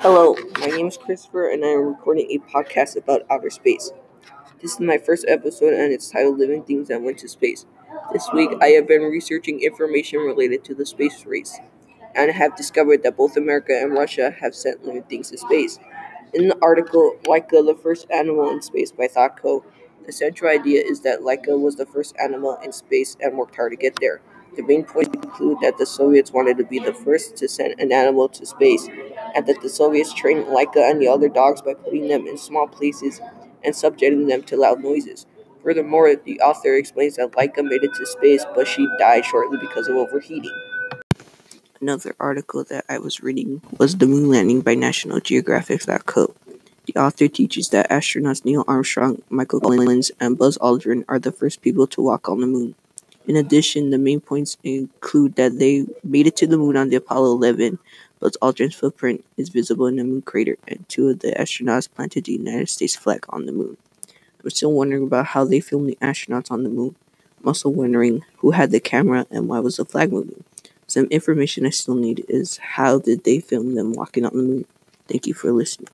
Hello, my name is Christopher, and I am recording a podcast about outer space. This is my first episode, and it's titled Living Things That Went to Space. This week, I have been researching information related to the space race, and have discovered that both America and Russia have sent living things to space. In the article, Laika, the first animal in space by ThoughtCo, the central idea is that Laika was the first animal in space and worked hard to get there. The main points include that the Soviets wanted to be the first to send an animal to space, and that the Soviets trained Laika and the other dogs by putting them in small places and subjecting them to loud noises. Furthermore, the author explains that Laika made it to space, but she died shortly because of overheating. Another article that I was reading was The Moon Landing by National Geographic.co. The author teaches that astronauts Neil Armstrong, Michael Collins, and Buzz Aldrin are the first people to walk on the moon. In addition, the main points include that they made it to the moon on the Apollo 11, Buzz Aldrin's footprint is visible in the moon crater, and two of the astronauts planted the United States flag on the moon. I'm still wondering about how they filmed the astronauts on the moon. I'm also wondering who had the camera and why was the flag moving. Some information I still need is how did they film them walking on the moon? Thank you for listening.